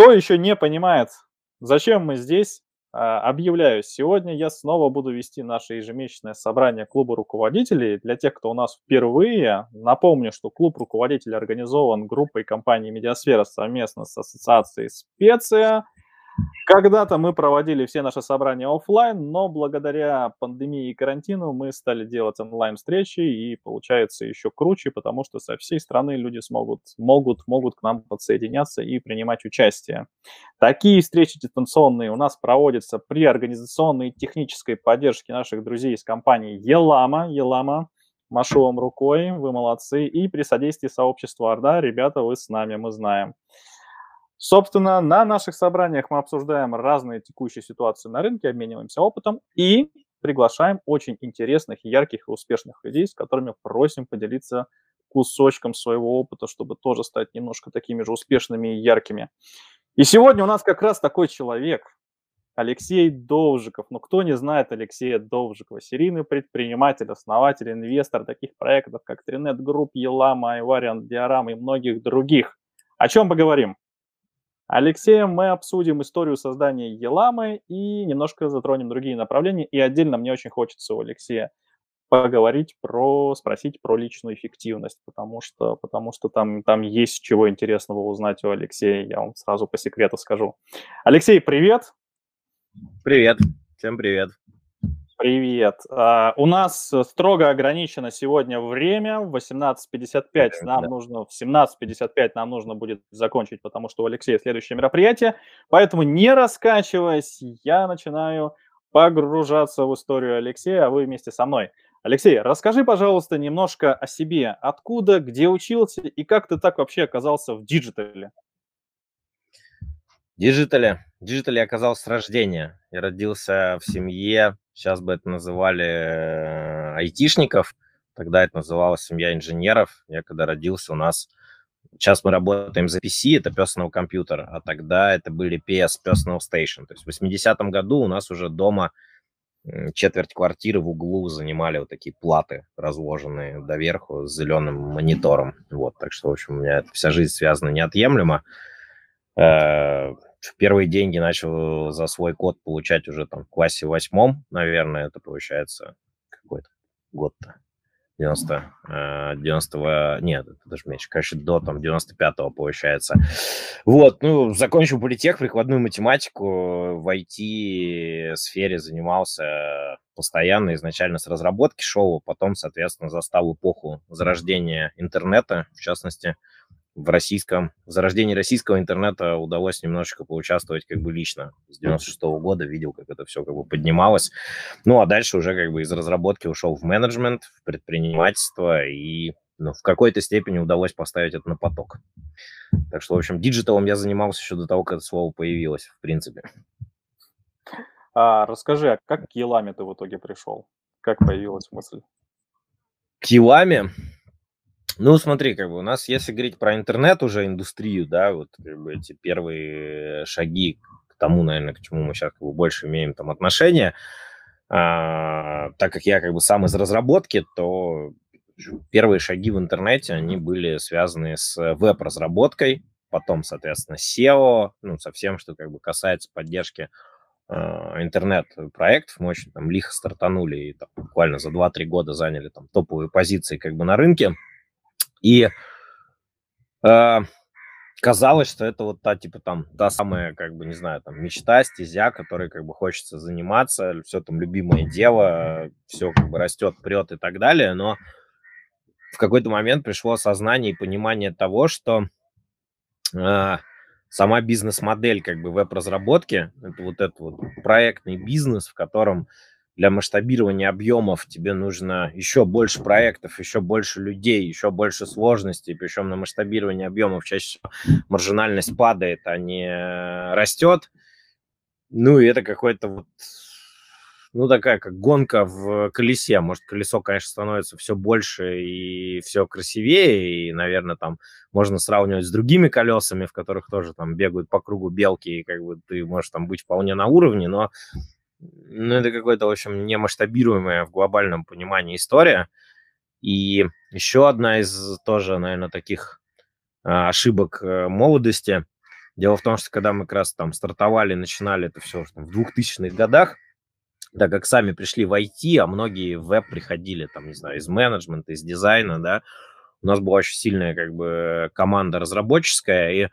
Кто еще не понимает, зачем мы здесь, а, объявляю, сегодня я снова буду вести наше ежемесячное собрание клуба руководителей. Для тех, кто у нас впервые, напомню, что клуб руководителей организован группой компании «Медиасфера» совместно с ассоциацией «Специя». Когда-то мы проводили все наши собрания офлайн, но благодаря пандемии и карантину мы стали делать онлайн-встречи, и получается еще круче, потому что со всей страны люди смогут, могут, могут к нам подсоединяться и принимать участие. Такие встречи дистанционные у нас проводятся при организационной и технической поддержке наших друзей из компании Елама. Елама, машу вам рукой, вы молодцы. И при содействии сообщества Орда, ребята, вы с нами, мы знаем. Собственно, на наших собраниях мы обсуждаем разные текущие ситуации на рынке, обмениваемся опытом и приглашаем очень интересных, ярких и успешных людей, с которыми просим поделиться кусочком своего опыта, чтобы тоже стать немножко такими же успешными и яркими. И сегодня у нас как раз такой человек, Алексей Довжиков. Ну, кто не знает Алексея Довжикова? Серийный предприниматель, основатель, инвестор таких проектов, как Trinet Group, Елама, Ивариан, Диорама и многих других. О чем поговорим? Алексеем мы обсудим историю создания Еламы и немножко затронем другие направления. И отдельно мне очень хочется у Алексея поговорить про, спросить про личную эффективность, потому что, потому что там, там есть чего интересного узнать у Алексея, я вам сразу по секрету скажу. Алексей, привет! Привет, всем привет. Привет. Э, у нас строго ограничено сегодня время. В 18.55 нам да. нужно, в 17.55 нам нужно будет закончить, потому что у Алексея следующее мероприятие. Поэтому не раскачиваясь, я начинаю погружаться в историю Алексея, а вы вместе со мной. Алексей, расскажи, пожалуйста, немножко о себе. Откуда, где учился и как ты так вообще оказался в digital е? Digital е. Digital е оказался с рождения. Я родился в семье Сейчас бы это называли э, айтишников, тогда это называлось семья инженеров. Я когда родился, у нас... Сейчас мы работаем за PC, это personal computer, а тогда это были PS, personal station. То есть в 80-м году у нас уже дома четверть квартиры в углу занимали вот такие платы, разложенные доверху с зеленым монитором. Вот, так что, в общем, у меня вся жизнь связана неотъемлемо. Э, первые деньги начал за свой код получать уже там в классе восьмом, наверное, это получается какой-то год-то. 90, 90 нет, это даже меньше, конечно, до там 95-го получается. Вот, ну, закончил политех, прикладную математику, в IT-сфере занимался постоянно, изначально с разработки шоу, потом, соответственно, застал эпоху зарождения интернета, в частности, в российском, в зарождении российского интернета удалось немножечко поучаствовать как бы лично. С 96 -го года видел, как это все как бы поднималось. Ну, а дальше уже как бы из разработки ушел в менеджмент, в предпринимательство, и ну, в какой-то степени удалось поставить это на поток. Так что, в общем, диджиталом я занимался еще до того, как это слово появилось, в принципе. А, расскажи, а как к eLama ты в итоге пришел? Как появилась мысль? К Еламе? Ну, смотри, как бы у нас, если говорить про интернет уже, индустрию, да, вот как бы эти первые шаги к тому, наверное, к чему мы сейчас как бы больше имеем там отношение, а, так как я как бы сам из разработки, то первые шаги в интернете, они были связаны с веб-разработкой, потом, соответственно, SEO, ну, со всем, что как бы касается поддержки э, интернет-проектов. Мы очень там лихо стартанули и там, буквально за 2-3 года заняли там топовые позиции как бы на рынке. И э, казалось, что это вот та, типа, там, та самая, как бы, не знаю, там, мечта, стезя, которой, как бы, хочется заниматься, все там любимое дело, все, как бы, растет, прет и так далее, но в какой-то момент пришло осознание и понимание того, что э, сама бизнес-модель, как бы, веб-разработки, это вот этот вот проектный бизнес, в котором для масштабирования объемов тебе нужно еще больше проектов, еще больше людей, еще больше сложностей, причем на масштабирование объемов чаще всего маржинальность падает, а не растет. Ну, и это какой-то вот, ну, такая как гонка в колесе. Может, колесо, конечно, становится все больше и все красивее, и, наверное, там можно сравнивать с другими колесами, в которых тоже там бегают по кругу белки, и как бы ты можешь там быть вполне на уровне, но ну, это какое-то, в общем, немасштабируемая в глобальном понимании история. И еще одна из тоже, наверное, таких а, ошибок э, молодости. Дело в том, что когда мы как раз там стартовали, начинали это все там, в 2000-х годах, так как сами пришли в IT, а многие в веб приходили, там, не знаю, из менеджмента, из дизайна, да, у нас была очень сильная как бы команда разработческая, и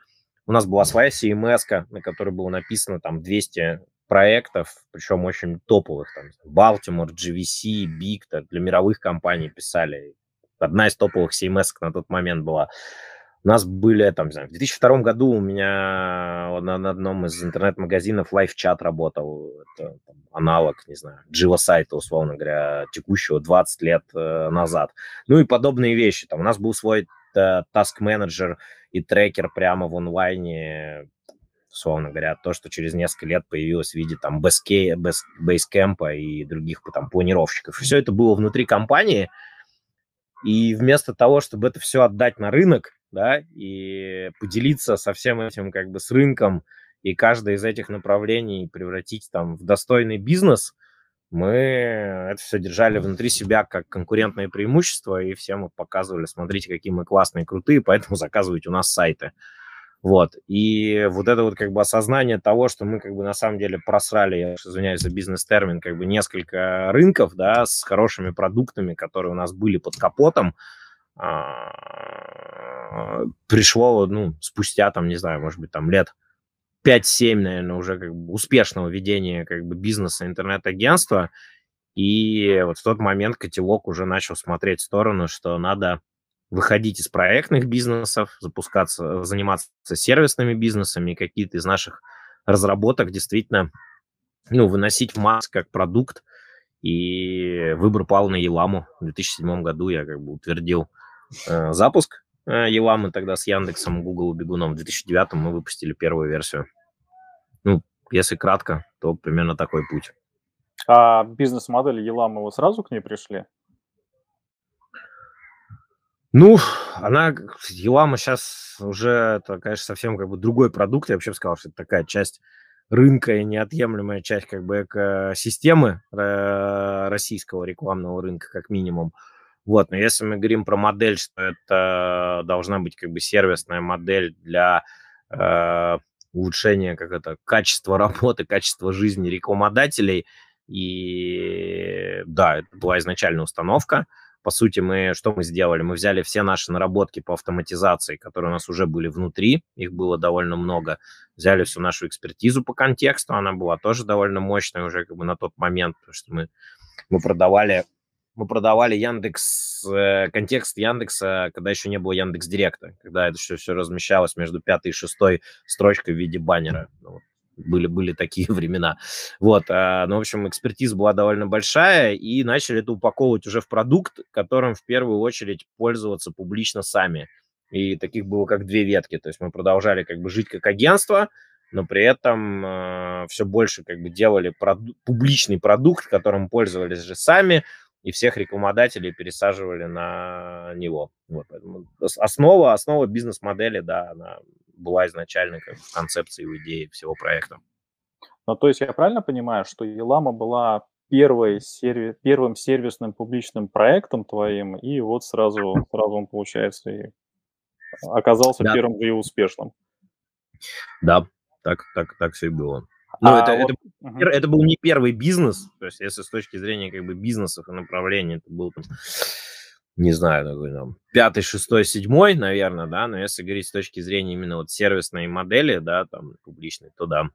у нас была своя CMS, на которой было написано там 200 проектов, причем очень топовых, там, Baltimore, GVC, Big, для мировых компаний писали. Одна из топовых CMS на тот момент была. У нас были, там, не знаю, в 2002 году у меня на, на одном из интернет-магазинов LiveChat работал. Это там, аналог, не знаю, Jiva сайта, условно говоря, текущего 20 лет э, назад. Ну и подобные вещи. Там у нас был свой э, task менеджер и трекер прямо в онлайне, условно говоря, то, что через несколько лет появилось в виде там Basecamp и других там планировщиков. Все это было внутри компании, и вместо того, чтобы это все отдать на рынок, да, и поделиться со всем этим как бы с рынком и каждое из этих направлений превратить там в достойный бизнес, мы это все держали внутри себя как конкурентное преимущество и всем показывали, смотрите, какие мы классные, крутые, поэтому заказывайте у нас сайты. Вот. И вот это вот как бы осознание того, что мы как бы на самом деле просрали, я извиняюсь за бизнес-термин, как бы несколько рынков, да, с хорошими продуктами, которые у нас были под капотом, а, пришло, ну, спустя, там, не знаю, может быть, там лет 5-7, наверное, уже как бы успешного ведения как бы бизнеса интернет-агентства, и вот в тот момент котелок уже начал смотреть в сторону, что надо выходить из проектных бизнесов, запускаться, заниматься сервисными бизнесами, какие-то из наших разработок действительно ну, выносить в масс как продукт. И выбор пал на Еламу. В 2007 году я как бы утвердил э, запуск э, Еламы тогда с Яндексом, Google Бегуном. В 2009 мы выпустили первую версию. Ну, если кратко, то примерно такой путь. А бизнес-модель Еламы, вы сразу к ней пришли? Ну, она, Елама сейчас уже, это, конечно, совсем как бы другой продукт. Я вообще бы сказал, что это такая часть рынка и неотъемлемая часть как бы экосистемы э, российского рекламного рынка, как минимум. Вот, но если мы говорим про модель, что это должна быть как бы сервисная модель для э, улучшения как это, качества работы, качества жизни рекламодателей, и да, это была изначальная установка, по сути, мы что мы сделали? Мы взяли все наши наработки по автоматизации, которые у нас уже были внутри, их было довольно много, взяли всю нашу экспертизу по контексту, она была тоже довольно мощная уже как бы на тот момент, потому что мы, мы продавали мы продавали Яндекс, э, контекст Яндекса, когда еще не было Яндекс Директа, когда это все, все размещалось между пятой и шестой строчкой в виде баннера. Ну, были, были такие времена. Вот, а, ну, в общем, экспертиза была довольно большая, и начали это упаковывать уже в продукт, которым в первую очередь пользоваться публично сами. И таких было как две ветки, то есть мы продолжали как бы жить как агентство, но при этом э, все больше как бы делали проду- публичный продукт, которым пользовались же сами, и всех рекламодателей пересаживали на него. Вот, основа, основа бизнес-модели, да, она была изначально как в концепции, в идее всего проекта. Ну, то есть я правильно понимаю, что Елама была первой серви... первым сервисным публичным проектом твоим, и вот сразу, сразу он, получается, и оказался да. первым и успешным. Да, так, так, так все и было. Но а это, вот... это, угу. это был не первый бизнес, то есть если с точки зрения как бы бизнесов и направлений, это был там не знаю, такой там пятый, шестой, седьмой, наверное, да, но если говорить с точки зрения именно вот сервисной модели, да, там публичной, то да.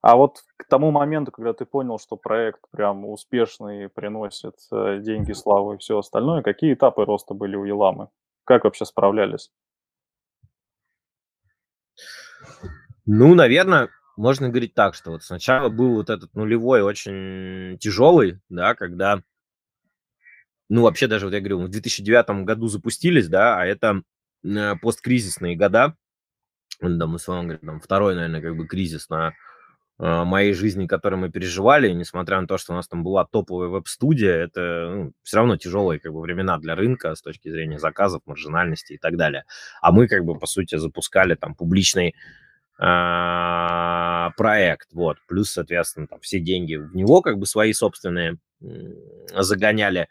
А вот к тому моменту, когда ты понял, что проект прям успешный, приносит э, деньги, славу и все остальное, какие этапы роста были у Еламы? Как вообще справлялись? Ну, наверное, можно говорить так, что вот сначала был вот этот нулевой очень тяжелый, да, когда ну, вообще даже, вот я говорю, в 2009 году запустились, да, а это э, посткризисные года, да, мы с вами говорим, там, второй, наверное, как бы кризис на э, моей жизни, который мы переживали, несмотря на то, что у нас там была топовая веб-студия, это ну, все равно тяжелые как бы времена для рынка с точки зрения заказов, маржинальности и так далее. А мы как бы, по сути, запускали там публичный э, проект, вот, плюс, соответственно, там все деньги в него как бы свои собственные загоняли,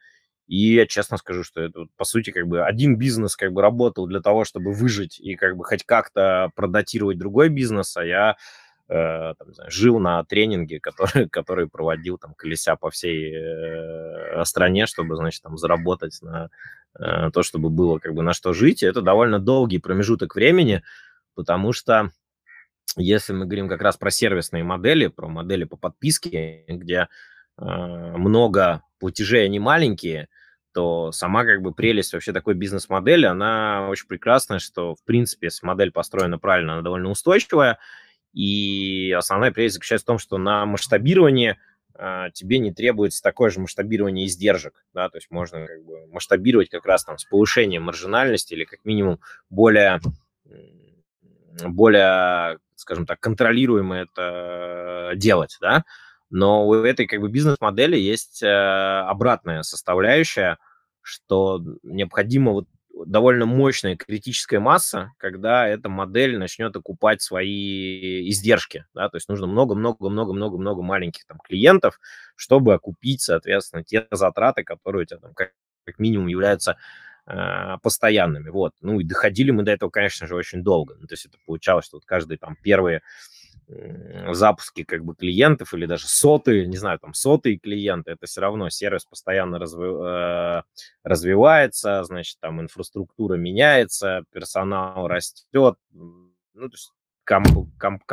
И я честно скажу, что это, по сути, как бы один бизнес как бы работал для того, чтобы выжить и как бы хоть как-то продатировать другой бизнес, а я э, там, знаю, жил на тренинге, который, который проводил там колеся по всей э, стране, чтобы, значит, там заработать на э, то, чтобы было как бы на что жить. И это довольно долгий промежуток времени, потому что если мы говорим как раз про сервисные модели, про модели по подписке, где много платежей, они маленькие, то сама как бы прелесть вообще такой бизнес-модели, она очень прекрасная, что, в принципе, если модель построена правильно, она довольно устойчивая, и основная прелесть заключается в том, что на масштабирование э, тебе не требуется такое же масштабирование издержек, да, то есть можно как бы масштабировать как раз там с повышением маржинальности или как минимум более, более скажем так, контролируемо это делать, да, но у этой как бы бизнес-модели есть э, обратная составляющая, что необходима вот довольно мощная критическая масса, когда эта модель начнет окупать свои издержки, да, то есть нужно много-много-много-много-много маленьких там клиентов, чтобы окупить, соответственно, те затраты, которые у тебя там как, как минимум являются э, постоянными, вот. Ну и доходили мы до этого, конечно же, очень долго. Ну, то есть это получалось, что вот каждые там первые запуски как бы клиентов или даже сотые, не знаю, там сотые клиенты, это все равно сервис постоянно разви, э, развивается, значит, там инфраструктура меняется, персонал растет, ну, то есть комп, комп,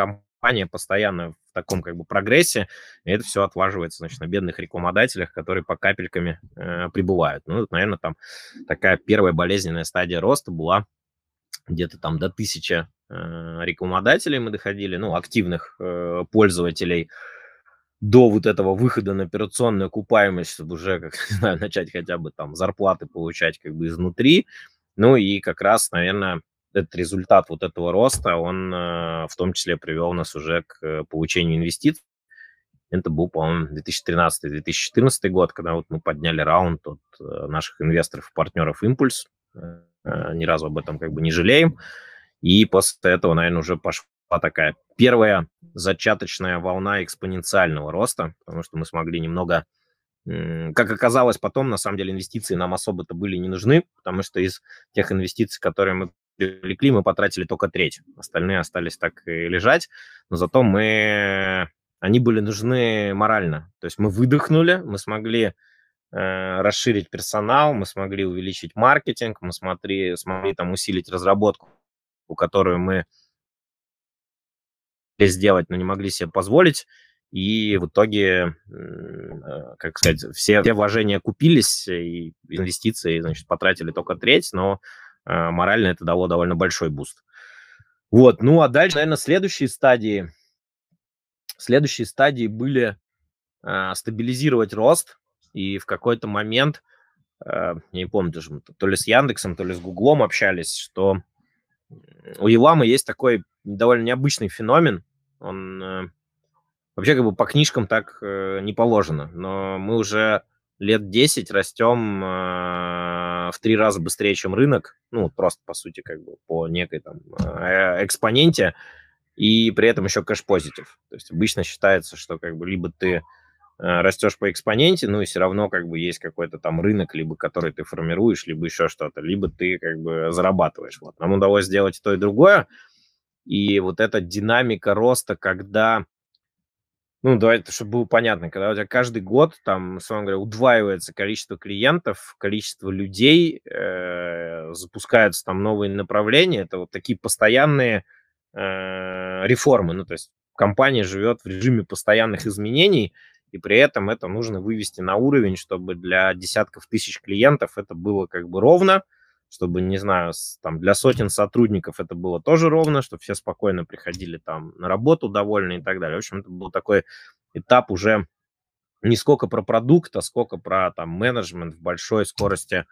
компания постоянно в таком как бы прогрессе, и это все отваживается, значит, на бедных рекламодателях, которые по капельками э, прибывают. Ну, наверное, там такая первая болезненная стадия роста была где-то там до тысячи э, рекламодателей мы доходили, ну, активных э, пользователей, до вот этого выхода на операционную окупаемость, чтобы уже, как не знаю, начать хотя бы там зарплаты получать как бы изнутри. Ну и как раз, наверное, этот результат вот этого роста, он э, в том числе привел нас уже к получению инвестиций. Это был, по-моему, 2013-2014 год, когда вот мы подняли раунд от наших инвесторов и партнеров «Импульс», ни разу об этом как бы не жалеем. И после этого, наверное, уже пошла такая первая зачаточная волна экспоненциального роста, потому что мы смогли немного, как оказалось потом, на самом деле инвестиции нам особо-то были не нужны, потому что из тех инвестиций, которые мы привлекли, мы потратили только треть. Остальные остались так и лежать, но зато мы... Они были нужны морально. То есть мы выдохнули, мы смогли Э, расширить персонал, мы смогли увеличить маркетинг, мы смогли, смогли там усилить разработку, которую мы сделать, но не могли себе позволить. И в итоге, э, как сказать, все, все вложения окупились, и инвестиции, значит, потратили только треть, но э, морально это дало довольно большой буст. Вот, ну а дальше, наверное, следующие стадии, следующие стадии были стабилизировать рост, и в какой-то момент, э, я не помню, даже то ли с Яндексом, то ли с Гуглом общались, что у Елама есть такой довольно необычный феномен. Он э, вообще как бы по книжкам так э, не положено, но мы уже лет 10 растем в три раза быстрее, чем рынок, ну, просто, по сути, как бы по некой там экспоненте, и при этом еще кэш-позитив. То есть обычно считается, что как бы либо ты растешь по экспоненте, ну и все равно как бы есть какой-то там рынок, либо который ты формируешь, либо еще что-то, либо ты как бы зарабатываешь. Вот. Нам удалось сделать то и другое. И вот эта динамика роста, когда, ну, давайте, чтобы было понятно, когда у тебя каждый год, там, условно говоря, удваивается количество клиентов, количество людей, э, запускаются там новые направления, это вот такие постоянные э, реформы, ну, то есть компания живет в режиме постоянных изменений, и при этом это нужно вывести на уровень, чтобы для десятков тысяч клиентов это было как бы ровно, чтобы, не знаю, там для сотен сотрудников это было тоже ровно, чтобы все спокойно приходили там на работу довольны и так далее. В общем, это был такой этап уже не сколько про продукт, а сколько про там менеджмент в большой скорости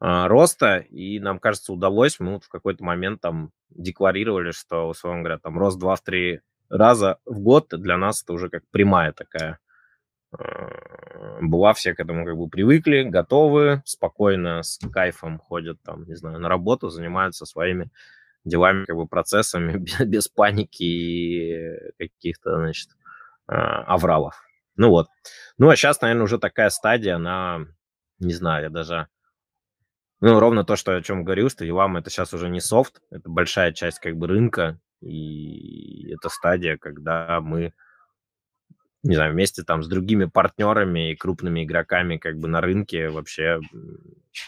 э, роста. И нам кажется, удалось. Мы вот в какой-то момент там декларировали, что, условно говоря, там рост 2-3 раза в год для нас это уже как прямая такая была, все к этому как бы привыкли, готовы, спокойно, с кайфом ходят там, не знаю, на работу, занимаются своими делами, как бы процессами, без, паники и каких-то, значит, э, авралов. Ну вот. Ну, а сейчас, наверное, уже такая стадия, она не знаю, я даже... Ну, ровно то, что о чем говорил, что Елам это сейчас уже не софт, это большая часть как бы рынка, и это стадия, когда мы не знаю, вместе там с другими партнерами и крупными игроками как бы на рынке вообще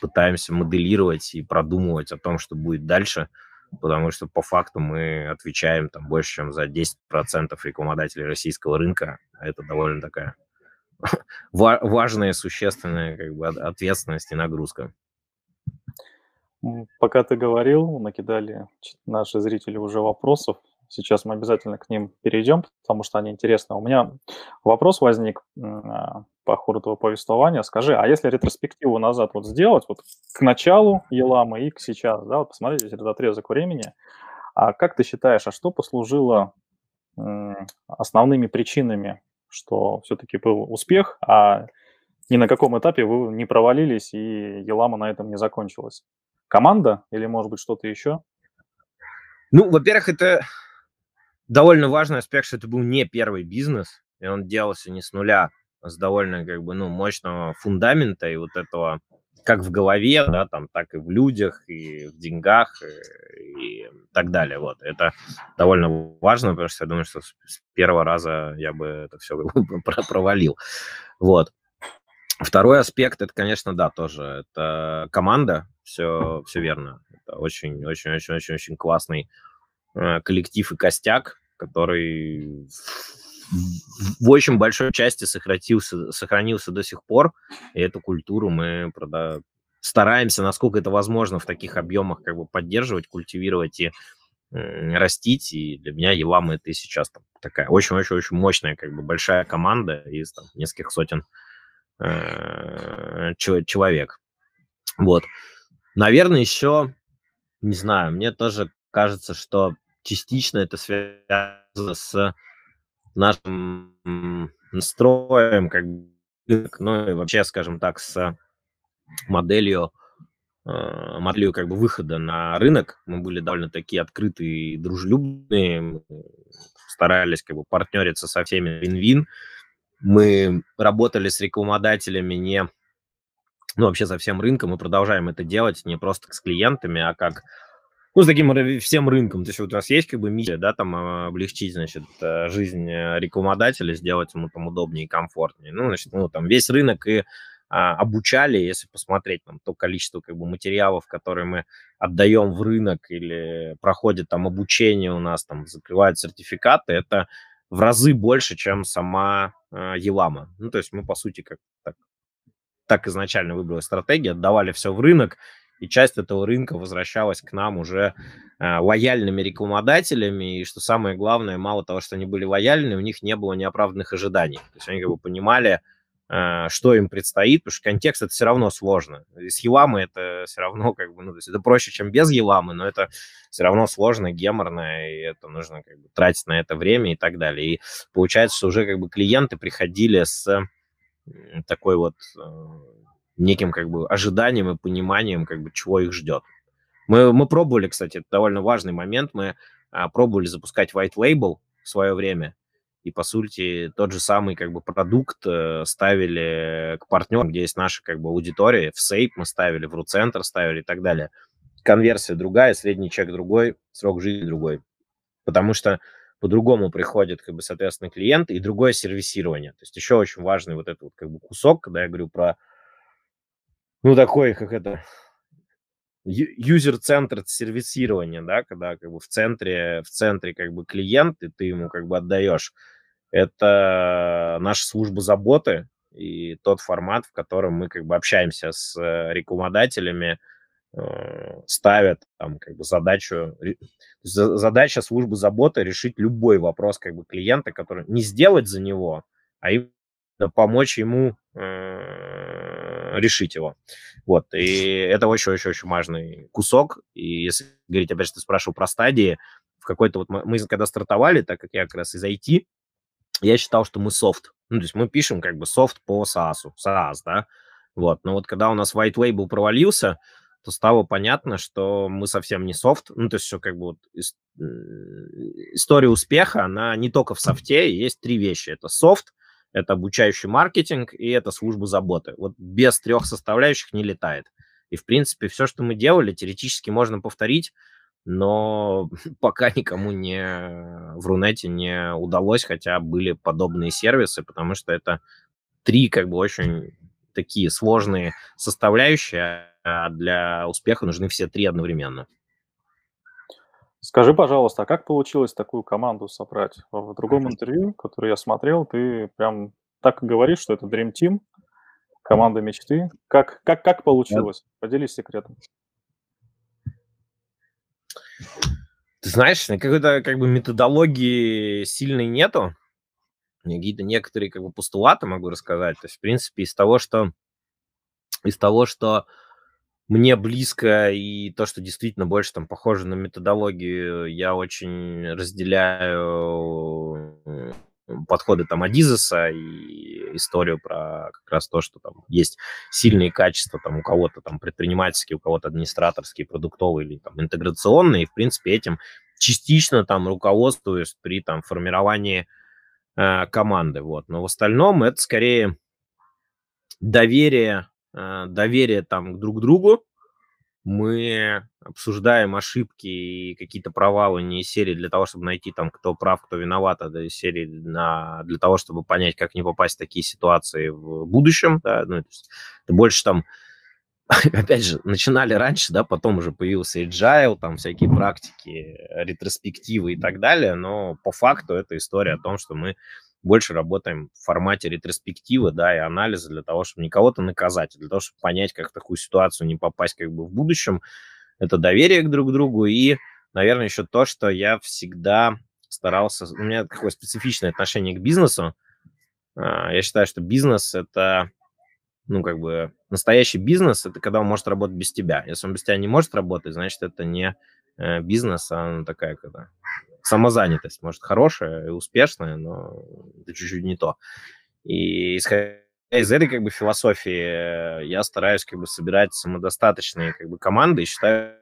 пытаемся моделировать и продумывать о том, что будет дальше, потому что по факту мы отвечаем там больше, чем за 10% рекламодателей российского рынка, это довольно такая важная, существенная как бы ответственность и нагрузка. Пока ты говорил, накидали наши зрители уже вопросов. Сейчас мы обязательно к ним перейдем, потому что они интересны. У меня вопрос возник а, по ходу твоего повествования. Скажи, а если ретроспективу назад вот сделать, вот к началу Еламы и к сейчас, да, вот посмотрите этот отрезок времени, а как ты считаешь, а что послужило основными причинами, что все-таки был успех, а ни на каком этапе вы не провалились и Елама на этом не закончилась? Команда или, может быть, что-то еще? Ну, во-первых, это довольно важный аспект, что это был не первый бизнес, и он делался не с нуля, а с довольно как бы, ну, мощного фундамента и вот этого как в голове, да, там, так и в людях, и в деньгах, и, и так далее. Вот. Это довольно важно, потому что я думаю, что с первого раза я бы это все провалил. Вот. Второй аспект, это, конечно, да, тоже, это команда, все, все верно. Это очень-очень-очень-очень классный коллектив и костяк, который в очень большой части сохранился, сохранился до сих пор, и эту культуру мы прода... стараемся, насколько это возможно, в таких объемах как бы поддерживать, культивировать и э, растить, и для меня Елама это сейчас там, такая очень-очень-очень мощная, как бы большая команда из там, нескольких сотен э, человек. Вот. Наверное, еще, не знаю, мне тоже кажется, что частично это связано с нашим настроем, как ну и вообще, скажем так, с моделью, э, моделью как бы выхода на рынок. Мы были довольно такие открытые и дружелюбные, старались как бы партнериться со всеми вин-вин. Мы работали с рекламодателями не, ну вообще со всем рынком, мы продолжаем это делать не просто с клиентами, а как ну, с таким всем рынком. То есть вот у нас есть как бы миссия, да, там а, облегчить, значит, э, жизнь э, рекламодателя, сделать ему там удобнее и комфортнее. Ну, значит, ну, там весь рынок и а, обучали, если посмотреть там то количество как бы материалов, которые мы отдаем в рынок или проходит там обучение у нас, там закрывают сертификаты, это в разы больше, чем сама э, Елама. Ну, то есть мы, по сути, как так, так изначально выбрали стратегию, отдавали все в рынок, и часть этого рынка возвращалась к нам уже э, лояльными рекламодателями, и что самое главное, мало того, что они были лояльны, у них не было неоправданных ожиданий. То есть они как бы понимали, э, что им предстоит, потому что контекст это все равно сложно. С Еламы это все равно как бы, ну, то есть это проще, чем без Еламы, но это все равно сложно, геморно, и это нужно как бы тратить на это время и так далее. И получается, что уже как бы клиенты приходили с такой вот э, неким как бы ожиданием и пониманием, как бы, чего их ждет. Мы, мы пробовали, кстати, это довольно важный момент, мы а, пробовали запускать white label в свое время, и, по сути, тот же самый как бы продукт э, ставили к партнерам, где есть наша как бы аудитория, в Сейп мы ставили, в RuCenter ставили и так далее. Конверсия другая, средний чек другой, срок жизни другой. Потому что по-другому приходит, как бы, соответственно, клиент и другое сервисирование. То есть еще очень важный вот этот вот, как бы, кусок, когда я говорю про ну, такой, как это, юзер-центр сервисирования, да, когда как бы в центре, в центре как бы клиент, и ты ему как бы отдаешь. Это наша служба заботы и тот формат, в котором мы как бы общаемся с э, рекламодателями, э, ставят там как бы задачу, задача службы заботы решить любой вопрос как бы клиента, который не сделать за него, а помочь ему э, решить его. Вот, и это очень-очень-очень важный кусок. И если говорить, опять же, ты спрашивал про стадии, в какой-то вот мы, когда стартовали, так как я как раз из IT, я считал, что мы софт. Ну, то есть мы пишем как бы софт по SaaS, SaaS, да, вот. Но вот когда у нас White Label провалился, то стало понятно, что мы совсем не софт. Ну, то есть все как бы вот история успеха, она не только в софте, есть три вещи. Это софт, это обучающий маркетинг и это служба заботы. Вот без трех составляющих не летает. И, в принципе, все, что мы делали, теоретически можно повторить, но пока никому не в Рунете не удалось, хотя были подобные сервисы, потому что это три как бы очень такие сложные составляющие, а для успеха нужны все три одновременно. Скажи, пожалуйста, а как получилось такую команду собрать? В другом интервью, которое я смотрел, ты прям так и говоришь, что это Dream Team, команда мечты. Как, как, как получилось? Поделись секретом. Ты знаешь, какой-то как бы методологии сильной нету. Какие-то некоторые как бы постулаты могу рассказать. То есть, в принципе, из того, что из того, что мне близко и то, что действительно больше там похоже на методологию, я очень разделяю подходы там Адизеса и историю про как раз то, что там есть сильные качества там у кого-то там предпринимательские, у кого-то администраторские, продуктовые или там интеграционные, и в принципе этим частично там руководствуюсь при там формировании э, команды, вот. Но в остальном это скорее доверие, э, доверие там друг к другу, мы обсуждаем ошибки и какие-то провалы не из серии для того, чтобы найти там, кто прав, кто виноват, а из серии на, для того, чтобы понять, как не попасть в такие ситуации в будущем. Да? Ну, то есть, это больше там, опять же, начинали раньше, да, потом уже появился agile, там всякие практики, ретроспективы и так далее, но по факту это история о том, что мы больше работаем в формате ретроспективы, да, и анализа для того, чтобы не кого-то наказать, а для того, чтобы понять, как в такую ситуацию не попасть как бы в будущем. Это доверие к друг другу и, наверное, еще то, что я всегда старался... У меня такое специфичное отношение к бизнесу. А, я считаю, что бизнес – это, ну, как бы, настоящий бизнес – это когда он может работать без тебя. Если он без тебя не может работать, значит, это не э, бизнес, а ну, такая, когда самозанятость, может, хорошая и успешная, но это чуть-чуть не то. И исходя из этой как бы философии я стараюсь как бы собирать самодостаточные как бы команды и считаю...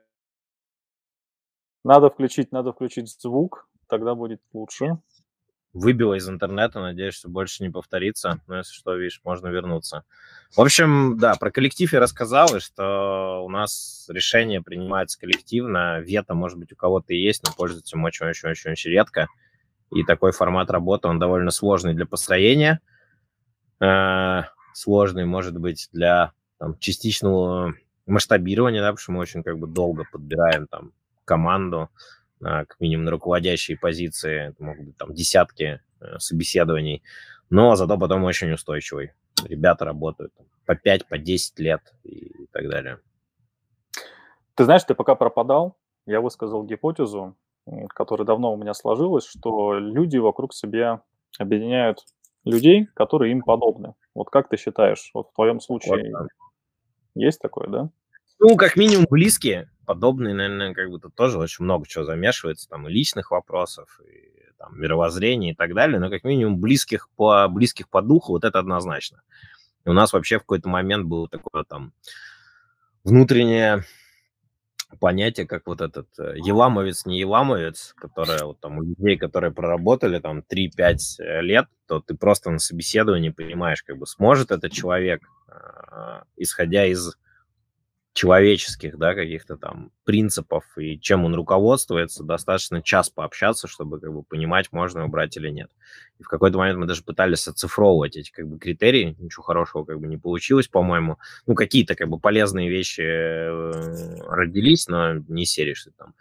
Надо включить, надо включить звук, тогда будет лучше выбило из интернета, надеюсь, что больше не повторится, но если что, видишь, можно вернуться. В общем, да, про коллектив я рассказал, и что у нас решение принимается коллективно, вето, может быть, у кого-то и есть, но пользуется им очень-очень-очень редко, и такой формат работы, он довольно сложный для построения, э, сложный, может быть, для там, частичного масштабирования, да, потому что мы очень как бы долго подбираем там команду, как минимум на руководящие позиции, это могут быть там десятки э, собеседований, но зато потом очень устойчивый. Ребята работают по 5, по 10 лет и так далее. Ты знаешь, ты пока пропадал, я высказал гипотезу, которая давно у меня сложилась, что люди вокруг себя объединяют людей, которые им подобны. Вот как ты считаешь, вот в твоем случае вот, да. есть такое, да? Ну, как минимум близкие, подобные, наверное, как бы тоже очень много чего замешивается, там и личных вопросов, и там мировоззрения и так далее, но как минимум близких по, близких по духу вот это однозначно. И у нас вообще в какой-то момент было такое там внутреннее понятие, как вот этот э, еламовец, не еламовец, которое вот там у людей, которые проработали там 3-5 э, лет, то ты просто на собеседовании понимаешь, как бы сможет этот человек, э, исходя из человеческих, да, каких-то там принципов и чем он руководствуется, достаточно час пообщаться, чтобы как бы понимать, можно его брать или нет. И в какой-то момент мы даже пытались оцифровывать эти как бы критерии, ничего хорошего как бы не получилось, по-моему. Ну, какие-то как бы полезные вещи э, родились, но не серии, что там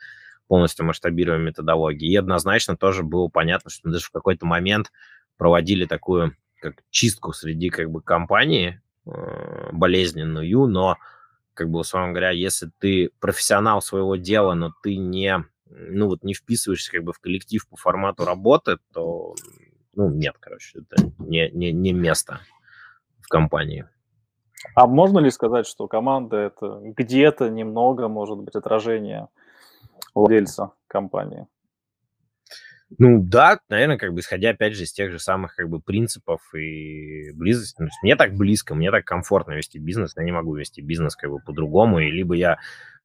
полностью масштабируем методологии. И однозначно тоже было понятно, что мы даже в какой-то момент проводили такую как чистку среди как бы компании э, болезненную, но как бы, условно говоря, если ты профессионал своего дела, но ты не, ну, вот не вписываешься как бы в коллектив по формату работы, то, ну, нет, короче, это не, не, не место в компании. А можно ли сказать, что команда это где-то немного, может быть, отражение владельца компании? Ну да, наверное, как бы исходя опять же из тех же самых как бы принципов и близости. Ну, мне так близко, мне так комфортно вести бизнес, я не могу вести бизнес как бы по-другому, и либо я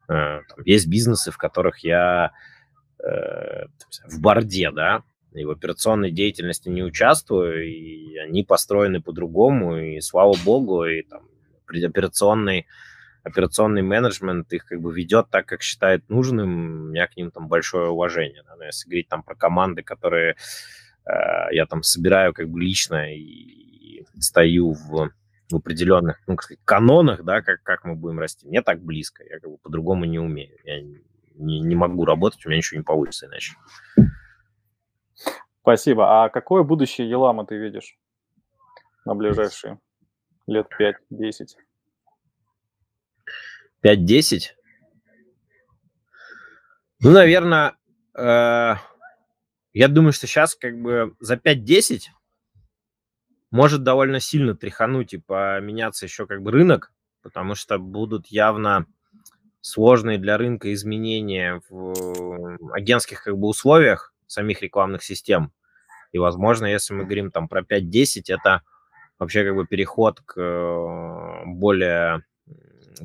э, там, есть бизнесы, в которых я э, в борде, да, и в операционной деятельности не участвую, и они построены по-другому, и слава богу, и там операционный, операционный менеджмент их как бы ведет так, как считает нужным, у меня к ним там большое уважение. Да? Но если говорить там про команды, которые э, я там собираю как бы лично и стою в, в определенных, ну, сказать, канонах, да, как, как мы будем расти, мне так близко, я как бы по-другому не умею, я не, не могу работать, у меня ничего не получится иначе. Спасибо. А какое будущее Елама ты видишь на ближайшие лет 5-10? 5-10? Ну, наверное, э, я думаю, что сейчас как бы за 5-10 может довольно сильно тряхануть и поменяться еще как бы рынок, потому что будут явно сложные для рынка изменения в агентских как бы условиях самих рекламных систем. И, возможно, если мы говорим там про 5-10, это вообще как бы переход к э, более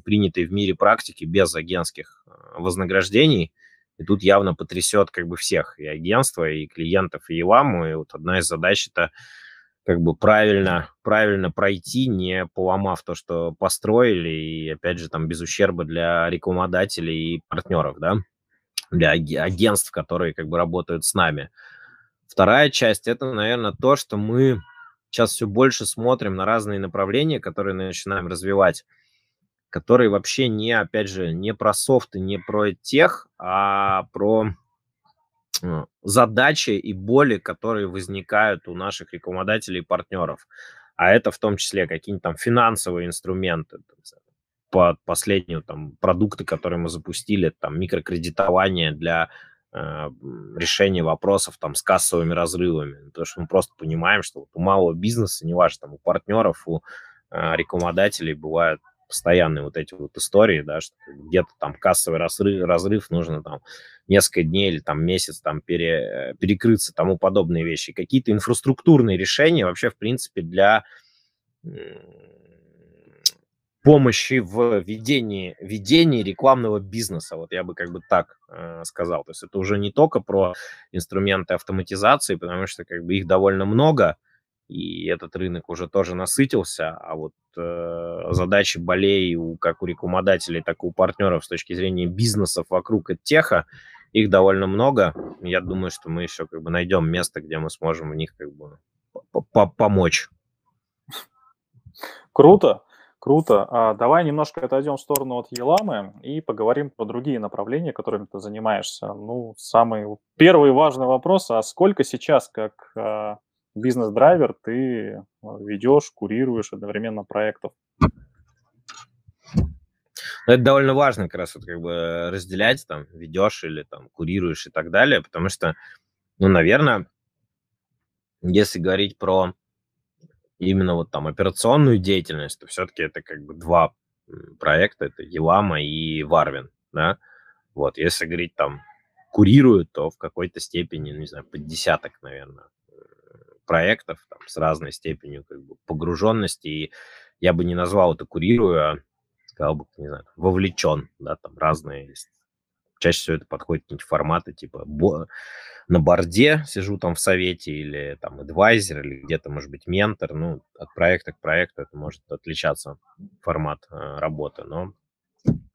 принятой в мире практике без агентских э, вознаграждений. И тут явно потрясет как бы всех, и агентства, и клиентов, и Еламу. И вот одна из задач – это как бы правильно, правильно пройти, не поломав то, что построили, и, опять же, там без ущерба для рекламодателей и партнеров, да, для агентств, которые как бы работают с нами. Вторая часть – это, наверное, то, что мы сейчас все больше смотрим на разные направления, которые начинаем развивать, которые вообще не, опять же, не про софт и не про тех, а про э, задачи и боли, которые возникают у наших рекламодателей и партнеров. А это в том числе какие-нибудь там финансовые инструменты, по последнему там продукты, которые мы запустили, там микрокредитование для э, решения вопросов там с кассовыми разрывами. Потому что мы просто понимаем, что вот у малого бизнеса, неважно, там у партнеров, у э, рекламодателей бывают постоянные вот эти вот истории, да, что где-то там кассовый разрыв, разрыв нужно там несколько дней или там месяц там пере, перекрыться, тому подобные вещи. Какие-то инфраструктурные решения вообще, в принципе, для помощи в ведении, ведении рекламного бизнеса, вот я бы как бы так э, сказал. То есть это уже не только про инструменты автоматизации, потому что как бы их довольно много, и этот рынок уже тоже насытился, а вот э, задачи болей у, как у рекламодателей, так и у партнеров с точки зрения бизнесов вокруг теха, их довольно много. Я думаю, что мы еще как бы найдем место, где мы сможем в них как бы помочь. Круто. Круто. А давай немножко отойдем в сторону от Еламы и поговорим про другие направления, которыми ты занимаешься. Ну, самый первый важный вопрос, а сколько сейчас как а, бизнес-драйвер ты а, ведешь, курируешь одновременно проектов? Ну, это довольно важно как раз вот как бы разделять, там, ведешь или там курируешь и так далее, потому что, ну, наверное, если говорить про именно вот там операционную деятельность, то все-таки это как бы два проекта, это Елама и Варвин, да. Вот, если говорить там курируют, то в какой-то степени, ну, не знаю, под десяток, наверное, проектов там, с разной степенью как бы, погруженности. И я бы не назвал это курирую, а сказал бы, не знаю, вовлечен, да, там разные есть чаще всего это подходит какие-нибудь форматы, типа на борде сижу там в совете или там адвайзер, или где-то, может быть, ментор. Ну, от проекта к проекту это может отличаться формат э, работы. Но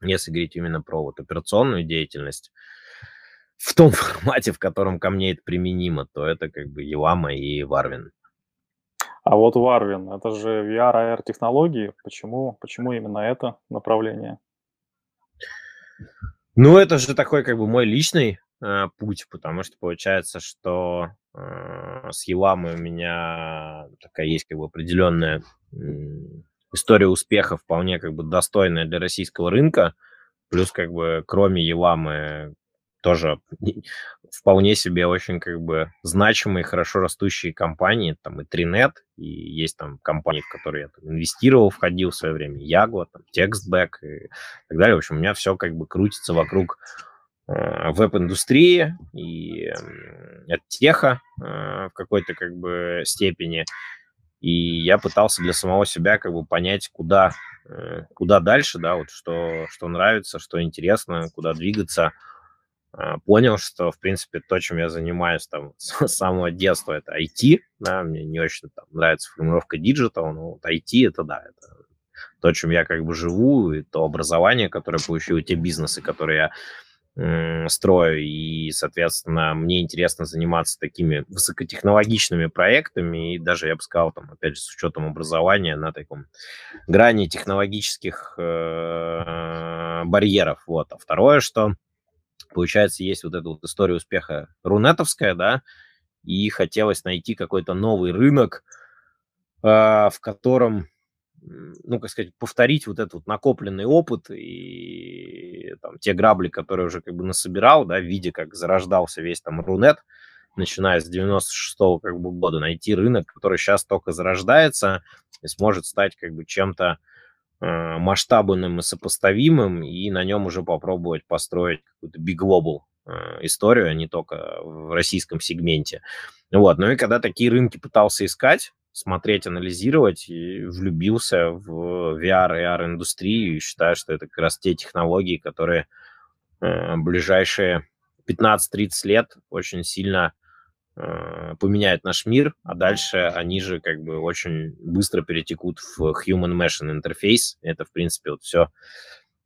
если говорить именно про вот операционную деятельность, в том формате, в котором ко мне это применимо, то это как бы Елама и Варвин. А вот Варвин, это же VR, AR технологии. Почему, почему именно это направление? Ну, это же такой как бы мой личный э, путь, потому что получается, что э, с Еламой у меня такая есть как бы определенная э, история успеха, вполне как бы достойная для российского рынка. Плюс как бы кроме Еламы тоже вполне себе очень как бы значимые, хорошо растущие компании, там и Тринет, и есть там компании, в которые я там, инвестировал, входил в свое время, Ягва, там, Текстбэк и так далее. В общем, у меня все как бы крутится вокруг э, веб-индустрии и э, от теха э, в какой-то как бы степени. И я пытался для самого себя как бы понять, куда, э, куда дальше, да, вот что, что нравится, что интересно, куда двигаться – понял, что, в принципе, то, чем я занимаюсь там с самого детства, это IT, да, мне не очень там нравится формулировка digital, но вот IT это, да, это то, чем я как бы живу, и то образование, которое получил, те бизнесы, которые я строю, и, соответственно, мне интересно заниматься такими высокотехнологичными проектами, и даже, я бы сказал, там, опять же, с учетом образования на таком грани технологических э, барьеров. Вот. А второе, что Получается, есть вот эта вот история успеха рунетовская, да, и хотелось найти какой-то новый рынок, э, в котором, ну, как сказать, повторить вот этот вот накопленный опыт и там, те грабли, которые уже как бы насобирал, да, в виде, как зарождался весь там рунет, начиная с 96-го как бы года, найти рынок, который сейчас только зарождается и сможет стать как бы чем-то Э, масштабным и сопоставимым, и на нем уже попробовать построить какую-то big global э, историю, а не только в российском сегменте. Вот. Ну и когда такие рынки пытался искать, смотреть, анализировать, и влюбился в VR и AR-индустрию, и считаю, что это как раз те технологии, которые э, ближайшие 15-30 лет очень сильно поменяют наш мир, а дальше они же как бы очень быстро перетекут в human machine интерфейс. Это, в принципе, вот все,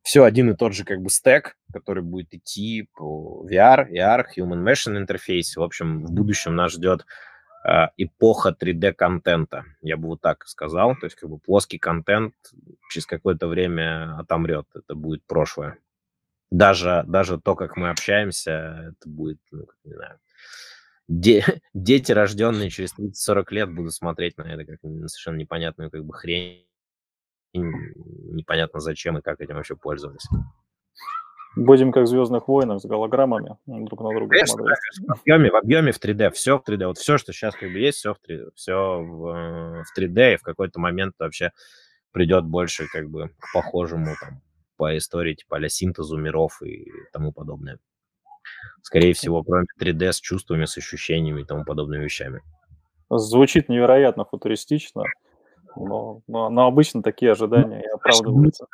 все один и тот же как бы стек, который будет идти по VR, AR, human machine интерфейс. В общем, в будущем нас ждет э, эпоха 3D-контента, я бы вот так сказал. То есть как бы плоский контент через какое-то время отомрет. Это будет прошлое. Даже, даже то, как мы общаемся, это будет, ну, не знаю, де, дети, рожденные через 30-40 лет, будут смотреть на это как на совершенно непонятную как бы хрень, непонятно зачем и как этим вообще пользовались. Будем как в «Звездных войнах» с голограммами друг на друга конечно, смотреть. в, объеме, в объеме в 3D, все в 3D. Вот все, что сейчас как бы есть, все в 3D, все в, в 3D, и в какой-то момент вообще придет больше как бы к похожему там по истории типа а синтезу миров и тому подобное скорее всего, кроме 3D с чувствами, с ощущениями и тому подобными вещами. Звучит невероятно футуристично, но, но, но обычно такие ожидания и оправдываются.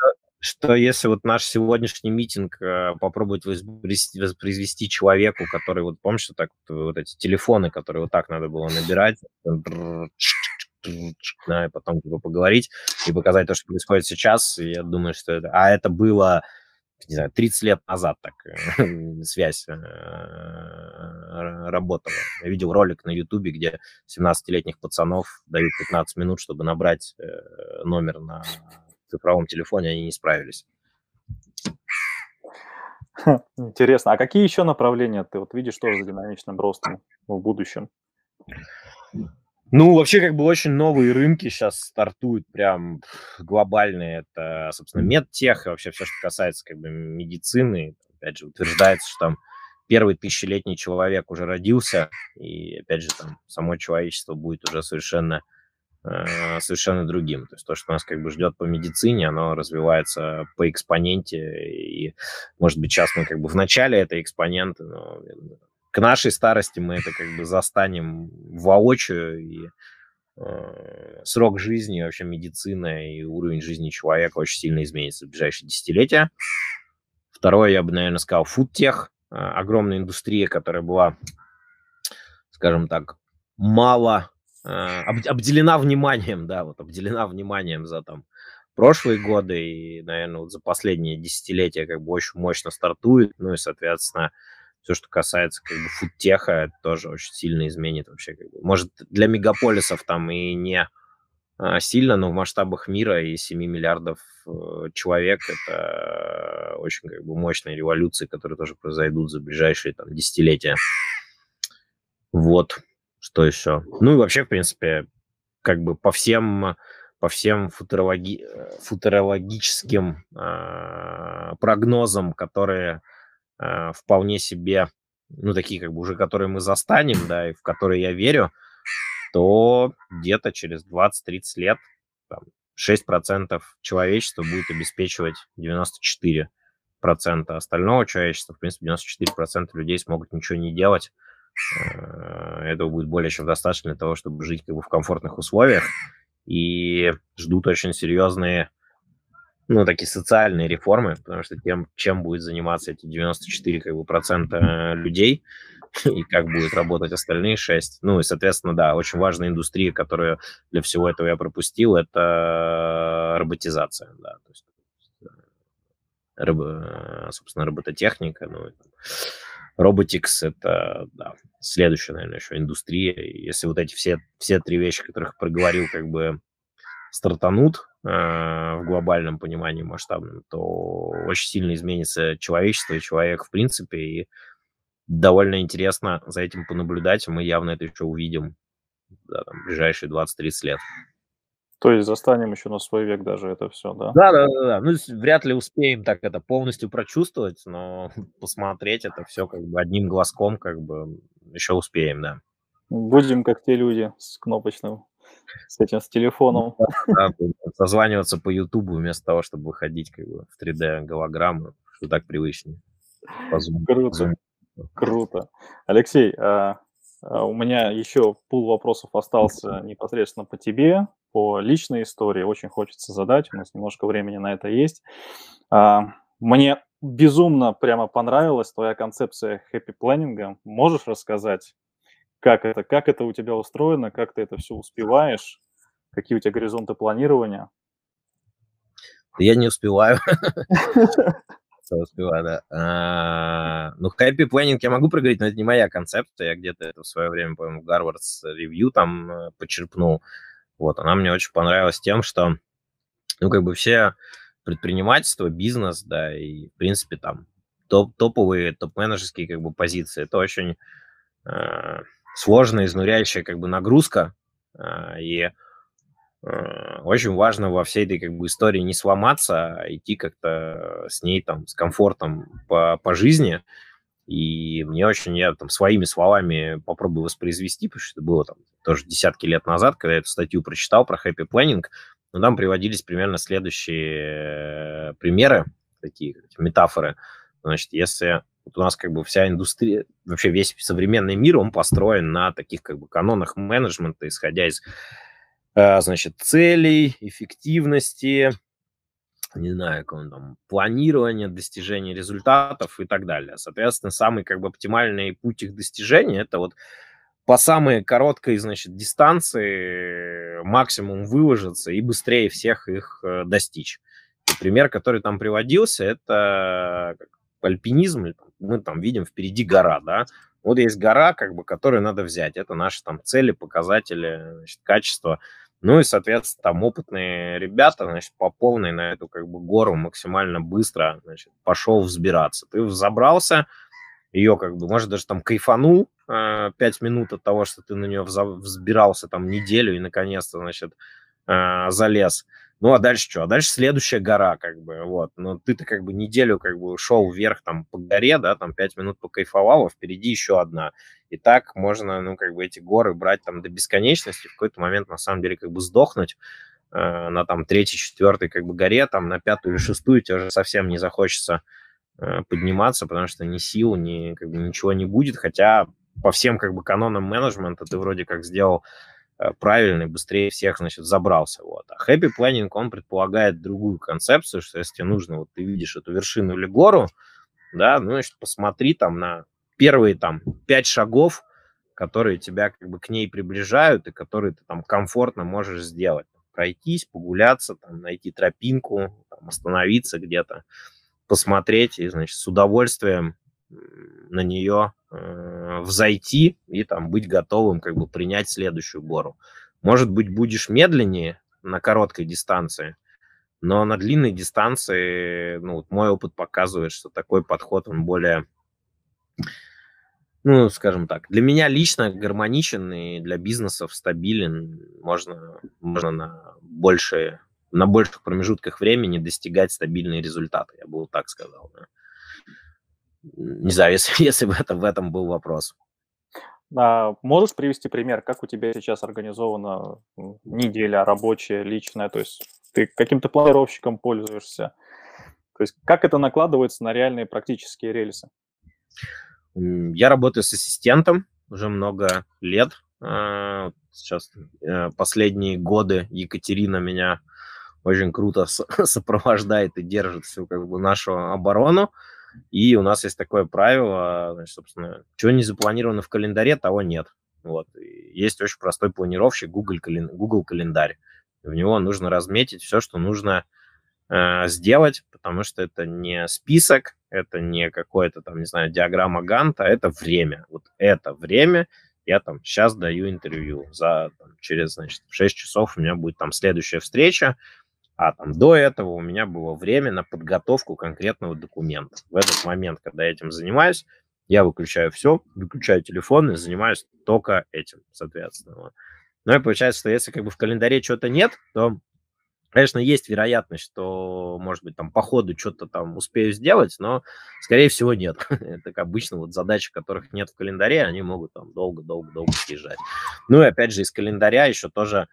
Что если вот наш сегодняшний митинг э, попробовать воспроизвести, воспроизвести человеку, который, вот помнишь, что так вот эти телефоны, которые вот так надо было набирать, да, и потом типа, поговорить и показать то, что происходит сейчас, и я думаю, что это... А это было не знаю, 30 лет назад так э, связь э, работала. Я видел ролик на Ютубе, где 17-летних пацанов дают 15 минут, чтобы набрать э, номер на цифровом телефоне, они не справились. Интересно. А какие еще направления ты вот видишь тоже с динамичным ростом в будущем? Ну, вообще, как бы очень новые рынки сейчас стартуют прям глобальные. Это, собственно, медтех, и вообще все, что касается как бы медицины. Опять же, утверждается, что там первый тысячелетний человек уже родился, и, опять же, там само человечество будет уже совершенно, э, совершенно другим. То есть то, что нас как бы ждет по медицине, оно развивается по экспоненте, и, может быть, сейчас мы как бы в начале этой экспоненты, но к нашей старости мы это как бы застанем воочию, и э, срок жизни, вообще медицина и уровень жизни человека очень сильно изменится в ближайшие десятилетия. Второе, я бы, наверное, сказал, фудтех, э, огромная индустрия, которая была, скажем так, мало э, обделена вниманием, да, вот обделена вниманием за там прошлые годы и, наверное, вот за последние десятилетия как бы очень мощно стартует, ну и, соответственно, все, что касается как бы фудтеха, это тоже очень сильно изменит вообще. Как бы. Может, для мегаполисов там и не а, сильно, но в масштабах мира и 7 миллиардов э, человек это очень как бы мощные революции, которые тоже произойдут за ближайшие там десятилетия. Вот, что еще. Ну и вообще, в принципе, как бы по всем по всем футурологи... Э, футурологическим э, прогнозам, которые Э, вполне себе, ну, такие как бы уже, которые мы застанем, да, и в которые я верю, то где-то через 20-30 лет там, 6% человечества будет обеспечивать 94% остального человечества. В принципе, 94% людей смогут ничего не делать. Э, этого будет более чем достаточно для того, чтобы жить как бы в комфортных условиях. И ждут очень серьезные ну, такие социальные реформы, потому что тем, чем будет заниматься эти 94 как бы, процента людей, и как будет работать остальные 6. Ну и, соответственно, да, очень важная индустрия, которую для всего этого я пропустил, это роботизация, да, то есть, раб, собственно, робототехника, ну, Robotics – это да, следующая, наверное, еще индустрия. И если вот эти все, все три вещи, которых проговорил, как бы стартанут э, в глобальном понимании масштабном, то очень сильно изменится человечество и человек в принципе. И довольно интересно за этим понаблюдать. Мы явно это еще увидим да, там, в ближайшие 20-30 лет. То есть застанем еще на свой век даже это все, да? Да, да, да, да. Ну, вряд ли успеем так это полностью прочувствовать, но посмотреть это все как бы одним глазком, как бы еще успеем, да. Будем как те люди с кнопочным, с этим, с телефоном. Да, созваниваться по Ютубу вместо того, чтобы выходить как бы в 3D голограммы, что так привычнее. Круто. Круто. Алексей, а, а у меня еще пул вопросов остался непосредственно по тебе, по личной истории. Очень хочется задать, у нас немножко времени на это есть. А, мне безумно прямо понравилась твоя концепция хэппи-планинга. Можешь рассказать, как это, как это у тебя устроено, как ты это все успеваешь, какие у тебя горизонты планирования? Я не успеваю. успеваю, да. А, ну, happy planning я могу проговорить, но это не моя концепция. Я где-то это в свое время, по-моему, в Гарвардс ревью там э, почерпнул. Вот, она мне очень понравилась тем, что, ну, как бы все предпринимательство, бизнес, да, и, в принципе, там топ топовые, топ-менеджерские, как бы, позиции, это очень э, сложная, изнуряющая, как бы, нагрузка, э, и Э, очень важно во всей этой как бы истории не сломаться, а идти как-то с ней там с комфортом по, по жизни. И мне очень, я там своими словами попробую воспроизвести, потому что это было там тоже десятки лет назад, когда я эту статью прочитал про happy planning, но там приводились примерно следующие примеры, такие метафоры. Значит, если вот у нас как бы вся индустрия, вообще весь современный мир, он построен на таких как бы канонах менеджмента, исходя из Э, значит, целей, эффективности, не знаю, как он там, планирования, достижения результатов и так далее. Соответственно, самый как бы оптимальный путь их достижения – это вот по самой короткой, значит, дистанции максимум выложиться и быстрее всех их э, достичь. Пример, который там приводился, это альпинизм. Мы там видим впереди гора, да, вот есть гора, как бы, которую надо взять. Это наши там цели, показатели, значит, качества. Ну и, соответственно, там опытные ребята, значит, по полной на эту как бы гору максимально быстро, значит, пошел взбираться. Ты взобрался, ее как бы, может, даже там кайфанул э, 5 минут от того, что ты на нее взбирался там неделю и наконец-то, значит, э, залез. Ну, а дальше что? А дальше следующая гора, как бы, вот. Но ты-то как бы неделю как бы шел вверх там по горе, да, там пять минут покайфовал, а впереди еще одна. И так можно, ну, как бы эти горы брать там до бесконечности, в какой-то момент, на самом деле, как бы сдохнуть э, на там третьей, четвертой как бы горе, там на пятую или шестую тебе уже совсем не захочется э, подниматься, потому что ни сил, ни как бы ничего не будет, хотя по всем как бы канонам менеджмента ты вроде как сделал правильный, быстрее всех, значит, забрался. Вот. А happy planning, он предполагает другую концепцию, что если тебе нужно, вот ты видишь эту вершину или гору, да, ну, значит, посмотри там на первые там пять шагов, которые тебя как бы к ней приближают и которые ты там комфортно можешь сделать. Пройтись, погуляться, там, найти тропинку, там, остановиться где-то, посмотреть и, значит, с удовольствием на нее э, взойти и там быть готовым как бы принять следующую гору. Может быть, будешь медленнее на короткой дистанции, но на длинной дистанции, ну, вот мой опыт показывает, что такой подход, он более, ну, скажем так, для меня лично гармоничен и для бизнесов стабилен. Можно, можно на большие, на больших промежутках времени достигать стабильные результаты, я бы вот так сказал. Да. Не знаю, если, если в, этом, в этом был вопрос. А можешь привести пример, как у тебя сейчас организована неделя рабочая, личная? То есть ты каким-то планировщиком пользуешься? То есть как это накладывается на реальные практические рельсы? Я работаю с ассистентом уже много лет. А, сейчас э, последние годы Екатерина меня очень круто сопровождает и держит всю как бы нашу оборону. И у нас есть такое правило, значит, собственно, чего не запланировано в календаре, того нет. Вот. Есть очень простой планировщик Google, Google календарь. В него нужно разметить все, что нужно э, сделать, потому что это не список, это не какое-то там, не знаю, диаграмма Ганта, это время. Вот это время я там сейчас даю интервью. За, там, через, значит, 6 часов у меня будет там следующая встреча, а там до этого у меня было время на подготовку конкретного документа. В этот момент, когда я этим занимаюсь, я выключаю все, выключаю телефон и занимаюсь только этим, соответственно. Ну и получается, что если как бы в календаре чего-то нет, то, конечно, есть вероятность, что, может быть, там по ходу что-то там успею сделать, но, скорее всего, нет. Это, как обычно, вот задачи, которых нет в календаре, они могут там долго-долго-долго съезжать. Ну и опять же, из календаря еще тоже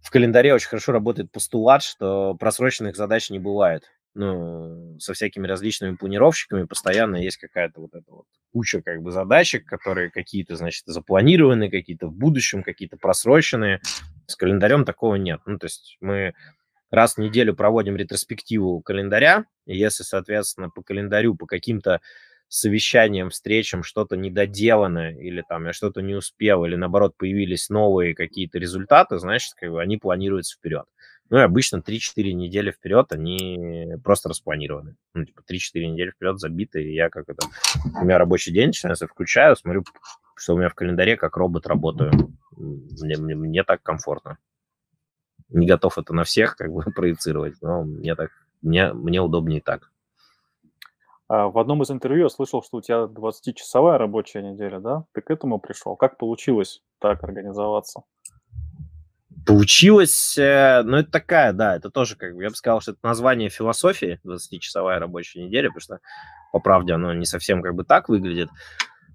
в календаре очень хорошо работает постулат, что просроченных задач не бывает. Ну, со всякими различными планировщиками постоянно есть какая-то вот эта вот куча как бы задачек, которые какие-то, значит, запланированы, какие-то в будущем, какие-то просроченные. С календарем такого нет. Ну, то есть мы раз в неделю проводим ретроспективу календаря, и если, соответственно, по календарю, по каким-то совещаниям, встречам что-то недоделано, или там я что-то не успел, или наоборот появились новые какие-то результаты, значит, как бы они планируются вперед. Ну и обычно 3-4 недели вперед они просто распланированы. Ну, типа 3-4 недели вперед забиты, и я как это... У меня рабочий день начинается, включаю, смотрю, что у меня в календаре, как робот работаю. Мне, мне, мне так комфортно. Не готов это на всех как бы проецировать, но мне так, мне, мне удобнее так. А, в одном из интервью я слышал, что у тебя 20-часовая рабочая неделя, да? Ты к этому пришел. Как получилось так организоваться? Получилось, э, ну, это такая, да, это тоже, как бы, я бы сказал, что это название философии, 20-часовая рабочая неделя, потому что, по правде, оно не совсем как бы так выглядит.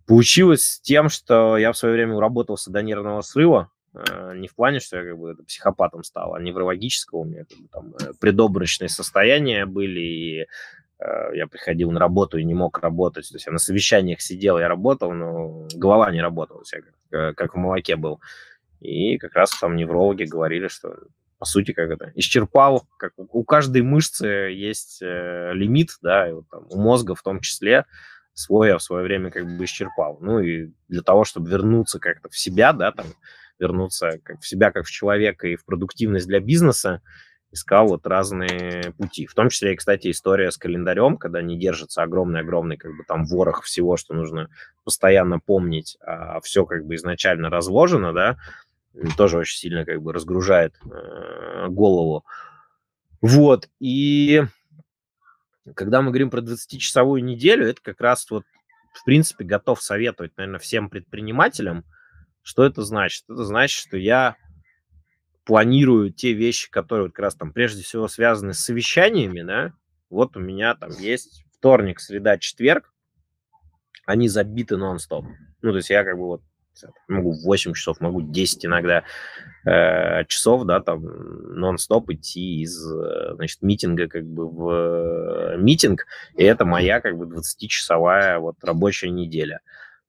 Получилось тем, что я в свое время уработался до нервного срыва, э, не в плане, что я как бы психопатом стал, а неврологического, у меня как бы, там э, предобрачные состояния были, и я приходил на работу и не мог работать. То есть я на совещаниях сидел, я работал, но голова не работала, я как, как в молоке был. И как раз там неврологи говорили, что по сути, как это, исчерпал, как у каждой мышцы есть э, лимит, да, и вот там у мозга в том числе свой я в свое время как бы исчерпал. Ну и для того, чтобы вернуться как-то в себя, да, там, вернуться как в себя как в человека и в продуктивность для бизнеса, искал вот разные пути. В том числе кстати, история с календарем, когда не держится огромный-огромный как бы там ворох всего, что нужно постоянно помнить, а все как бы изначально разложено, да, тоже очень сильно как бы разгружает э, голову. Вот, и когда мы говорим про 20-часовую неделю, это как раз вот, в принципе, готов советовать, наверное, всем предпринимателям, что это значит. Это значит, что я планирую те вещи, которые вот как раз там прежде всего связаны с совещаниями, да, вот у меня там есть вторник, среда, четверг, они забиты нон-стоп. Ну, то есть я как бы вот могу 8 часов, могу 10 иногда э, часов, да, там, нон-стоп идти из, э, значит, митинга как бы в э, митинг, и это моя как бы 20-часовая вот рабочая неделя.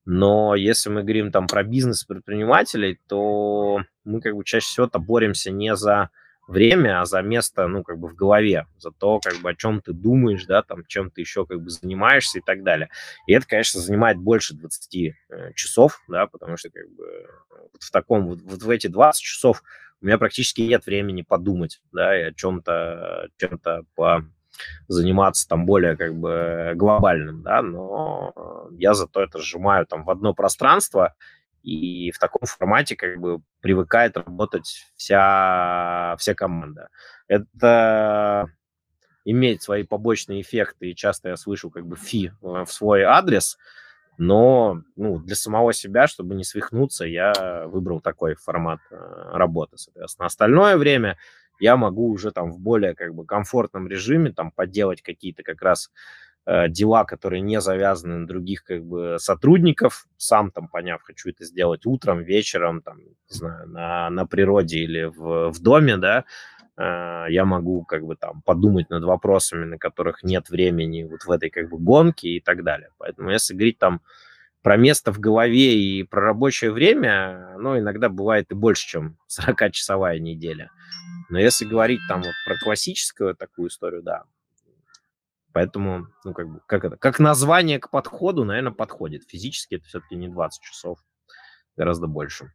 Но если мы говорим там про бизнес предпринимателей, то мы как бы чаще всего-то боремся не за время, а за место, ну, как бы в голове, за то, как бы, о чем ты думаешь, да, там, чем ты еще, как бы, занимаешься и так далее. И это, конечно, занимает больше 20 э, часов, да, потому что, как бы, вот в таком, вот, вот в эти 20 часов у меня практически нет времени подумать, да, и о чем-то, чем-то по заниматься там более как бы глобальным, да, но я зато это сжимаю там в одно пространство, и в таком формате как бы привыкает работать вся, вся команда. Это имеет свои побочные эффекты, и часто я слышу как бы фи в свой адрес, но ну, для самого себя, чтобы не свихнуться, я выбрал такой формат э, работы, соответственно. Остальное время я могу уже там в более как бы комфортном режиме там поделать какие-то как раз Э, дела, которые не завязаны на других как бы сотрудников, сам там поняв, хочу это сделать утром, вечером, там, не знаю, на, на природе или в, в доме, да, э, я могу как бы там подумать над вопросами, на которых нет времени вот в этой как бы гонке и так далее. Поэтому если говорить там про место в голове и про рабочее время, оно иногда бывает и больше, чем 40-часовая неделя. Но если говорить там вот про классическую такую историю, да. Поэтому, ну, как бы, как это, как название к подходу, наверное, подходит. Физически это все-таки не 20 часов, гораздо больше.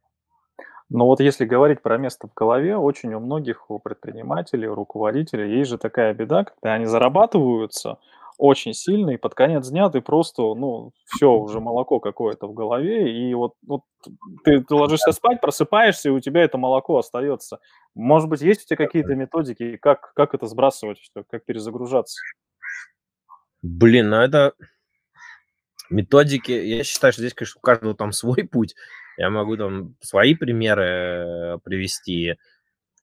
Но вот если говорить про место в голове, очень у многих, у предпринимателей, у руководителей есть же такая беда, когда они зарабатываются очень сильно, и под конец дня ты просто, ну, все, уже молоко какое-то в голове, и вот, вот ты, ты ложишься спать, просыпаешься, и у тебя это молоко остается. Может быть, есть у тебя какие-то методики, как, как это сбрасывать, как перезагружаться? Блин, ну это методики, я считаю, что здесь, конечно, у каждого там свой путь. Я могу там свои примеры э, привести.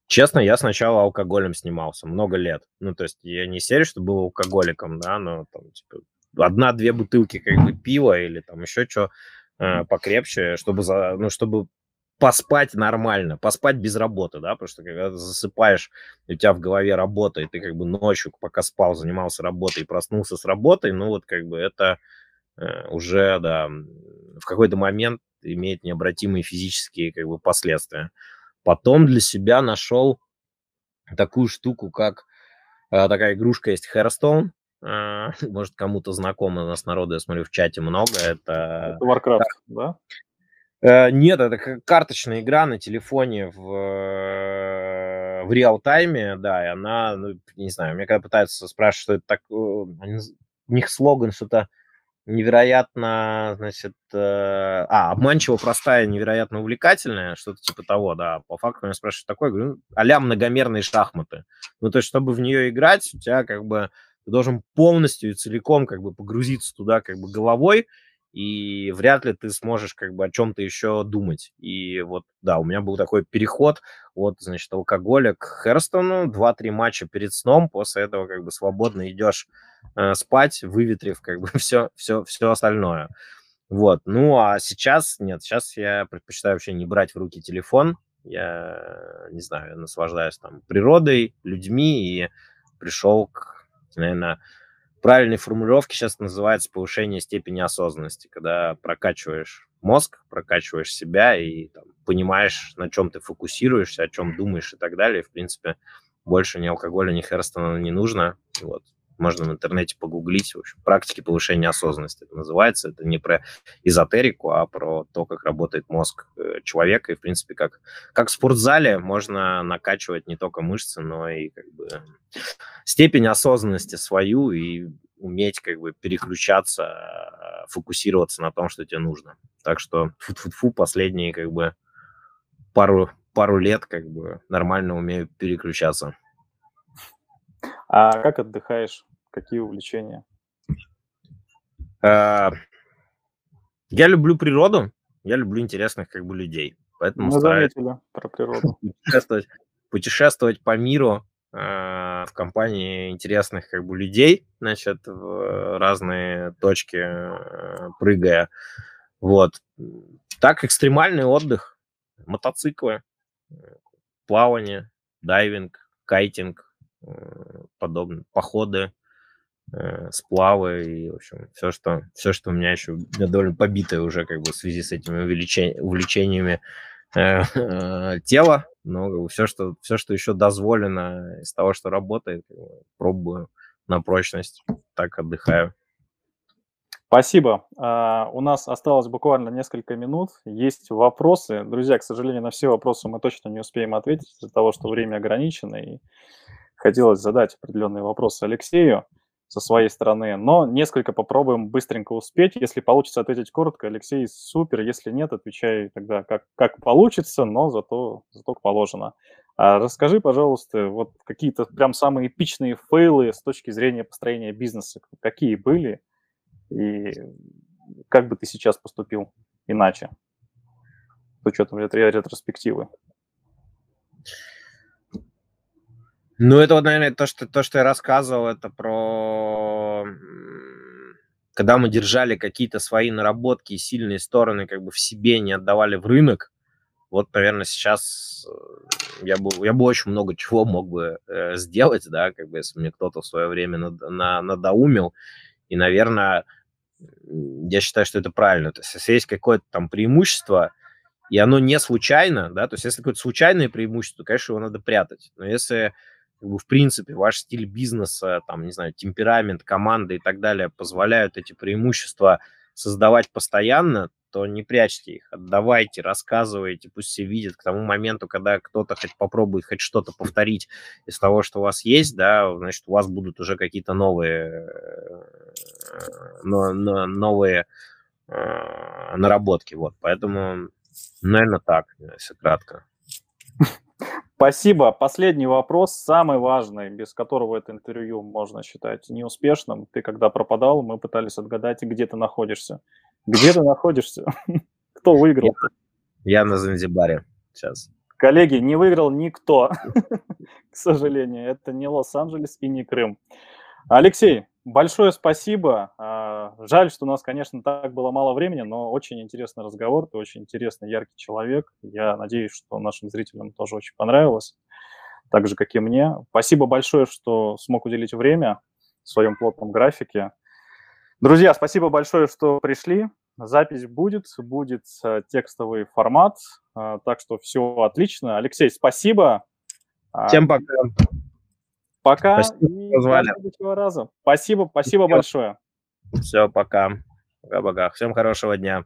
Честно, я сначала алкоголем снимался много лет. Ну, то есть я не серию, что был алкоголиком, да, но там, типа, одна-две бутылки как бы пива или там еще что э, покрепче, чтобы, за, ну, чтобы поспать нормально, поспать без работы, да, потому что когда ты засыпаешь, у тебя в голове работа, и ты как бы ночью, пока спал, занимался работой и проснулся с работой, ну вот как бы это э, уже, да, в какой-то момент имеет необратимые физические как бы последствия. Потом для себя нашел такую штуку, как э, такая игрушка есть Hearthstone. Э, может, кому-то знакомо у нас народу, я смотрю, в чате много. Это, это Warcraft, да? Э, нет, это карточная игра на телефоне в, э, в реал-тайме, да, и она, ну, не знаю, мне когда пытаются спрашивать, что это так, э, у них слоган что-то невероятно, значит, э, а, обманчиво простая, невероятно увлекательная, что-то типа того, да. По факту меня спрашивают такое, говорю, а многомерные шахматы. Ну, то есть, чтобы в нее играть, у тебя как бы ты должен полностью и целиком как бы погрузиться туда как бы головой, и вряд ли ты сможешь как бы о чем-то еще думать. И вот, да, у меня был такой переход от, значит, алкоголя к Херстону, два-три матча перед сном, после этого как бы свободно идешь э, спать, выветрив как бы все, все, все остальное. Вот, ну а сейчас, нет, сейчас я предпочитаю вообще не брать в руки телефон, я, не знаю, наслаждаюсь там природой, людьми и пришел к, наверное, правильной формулировки сейчас называется повышение степени осознанности, когда прокачиваешь мозг, прокачиваешь себя и там, понимаешь, на чем ты фокусируешься, о чем думаешь и так далее. В принципе, больше ни алкоголя, ни Херстона не нужно. Вот. Можно в интернете погуглить. В общем, практики повышения осознанности это называется. Это не про эзотерику, а про то, как работает мозг э, человека. И, в принципе, как, как в спортзале можно накачивать не только мышцы, но и как бы степень осознанности свою и уметь как бы переключаться, фокусироваться на том, что тебе нужно. Так что фу-фу-фу, последние как бы пару, пару лет как бы нормально умею переключаться. А как отдыхаешь? Какие увлечения? А, я люблю природу, я люблю интересных как бы людей. Поэтому Мы стараюсь заметили про природу. Путешествовать, путешествовать по миру а, в компании интересных как бы людей, значит, в разные точки а, прыгая. Вот. Так, экстремальный отдых, мотоциклы, плавание, дайвинг, кайтинг, Э, подобные походы, э, сплавы и, в общем, все, что, все, что у меня еще довольно побитое уже как бы в связи с этими увлечениями, увлечениями э, тела, но все что, все, что еще дозволено из того, что работает, пробую на прочность, так отдыхаю. Спасибо. Uh, у нас осталось буквально несколько минут. Есть вопросы. Друзья, к сожалению, на все вопросы мы точно не успеем ответить из-за того, что время ограничено. И хотелось задать определенные вопросы Алексею со своей стороны, но несколько попробуем быстренько успеть. Если получится ответить коротко, Алексей, супер. Если нет, отвечай тогда как, как получится, но зато, зато положено. А расскажи, пожалуйста, вот какие-то прям самые эпичные фейлы с точки зрения построения бизнеса. Какие были и как бы ты сейчас поступил иначе с учетом ретроспективы? Ну, это вот, наверное, то, что, то, что я рассказывал, это про... Когда мы держали какие-то свои наработки и сильные стороны как бы в себе, не отдавали в рынок, вот, наверное, сейчас э, я бы, я бы очень много чего мог бы э, сделать, да, как бы, если мне кто-то в свое время над, на, надоумил. И, наверное, я считаю, что это правильно. То есть, если есть какое-то там преимущество, и оно не случайно, да, то есть если какое-то случайное преимущество, конечно, его надо прятать. Но если как бы, в принципе, ваш стиль бизнеса, там, не знаю, темперамент, команда и так далее позволяют эти преимущества создавать постоянно, то не прячьте их, отдавайте, рассказывайте, пусть все видят. К тому моменту, когда кто-то хоть попробует хоть что-то повторить из того, что у вас есть, да, значит, у вас будут уже какие-то новые, э, новые э, наработки, вот, поэтому, наверное, так, если кратко. Спасибо. Последний вопрос, самый важный, без которого это интервью можно считать неуспешным. Ты когда пропадал, мы пытались отгадать, где ты находишься. Где ты находишься? Кто выиграл? Я, я на Занзибаре сейчас. Коллеги, не выиграл никто, к сожалению. Это не Лос-Анджелес и не Крым. Алексей, большое спасибо. А, жаль, что у нас, конечно, так было мало времени, но очень интересный разговор. Ты очень интересный, яркий человек. Я надеюсь, что нашим зрителям тоже очень понравилось, так же, как и мне. Спасибо большое, что смог уделить время в своем плотном графике. Друзья, спасибо большое, что пришли. Запись будет, будет э, текстовый формат, э, так что все отлично. Алексей, спасибо. А, Всем пока. Пока спасибо, и до следующего раза. Спасибо, спасибо Все. большое. Все, пока. Пока-пока. Всем хорошего дня.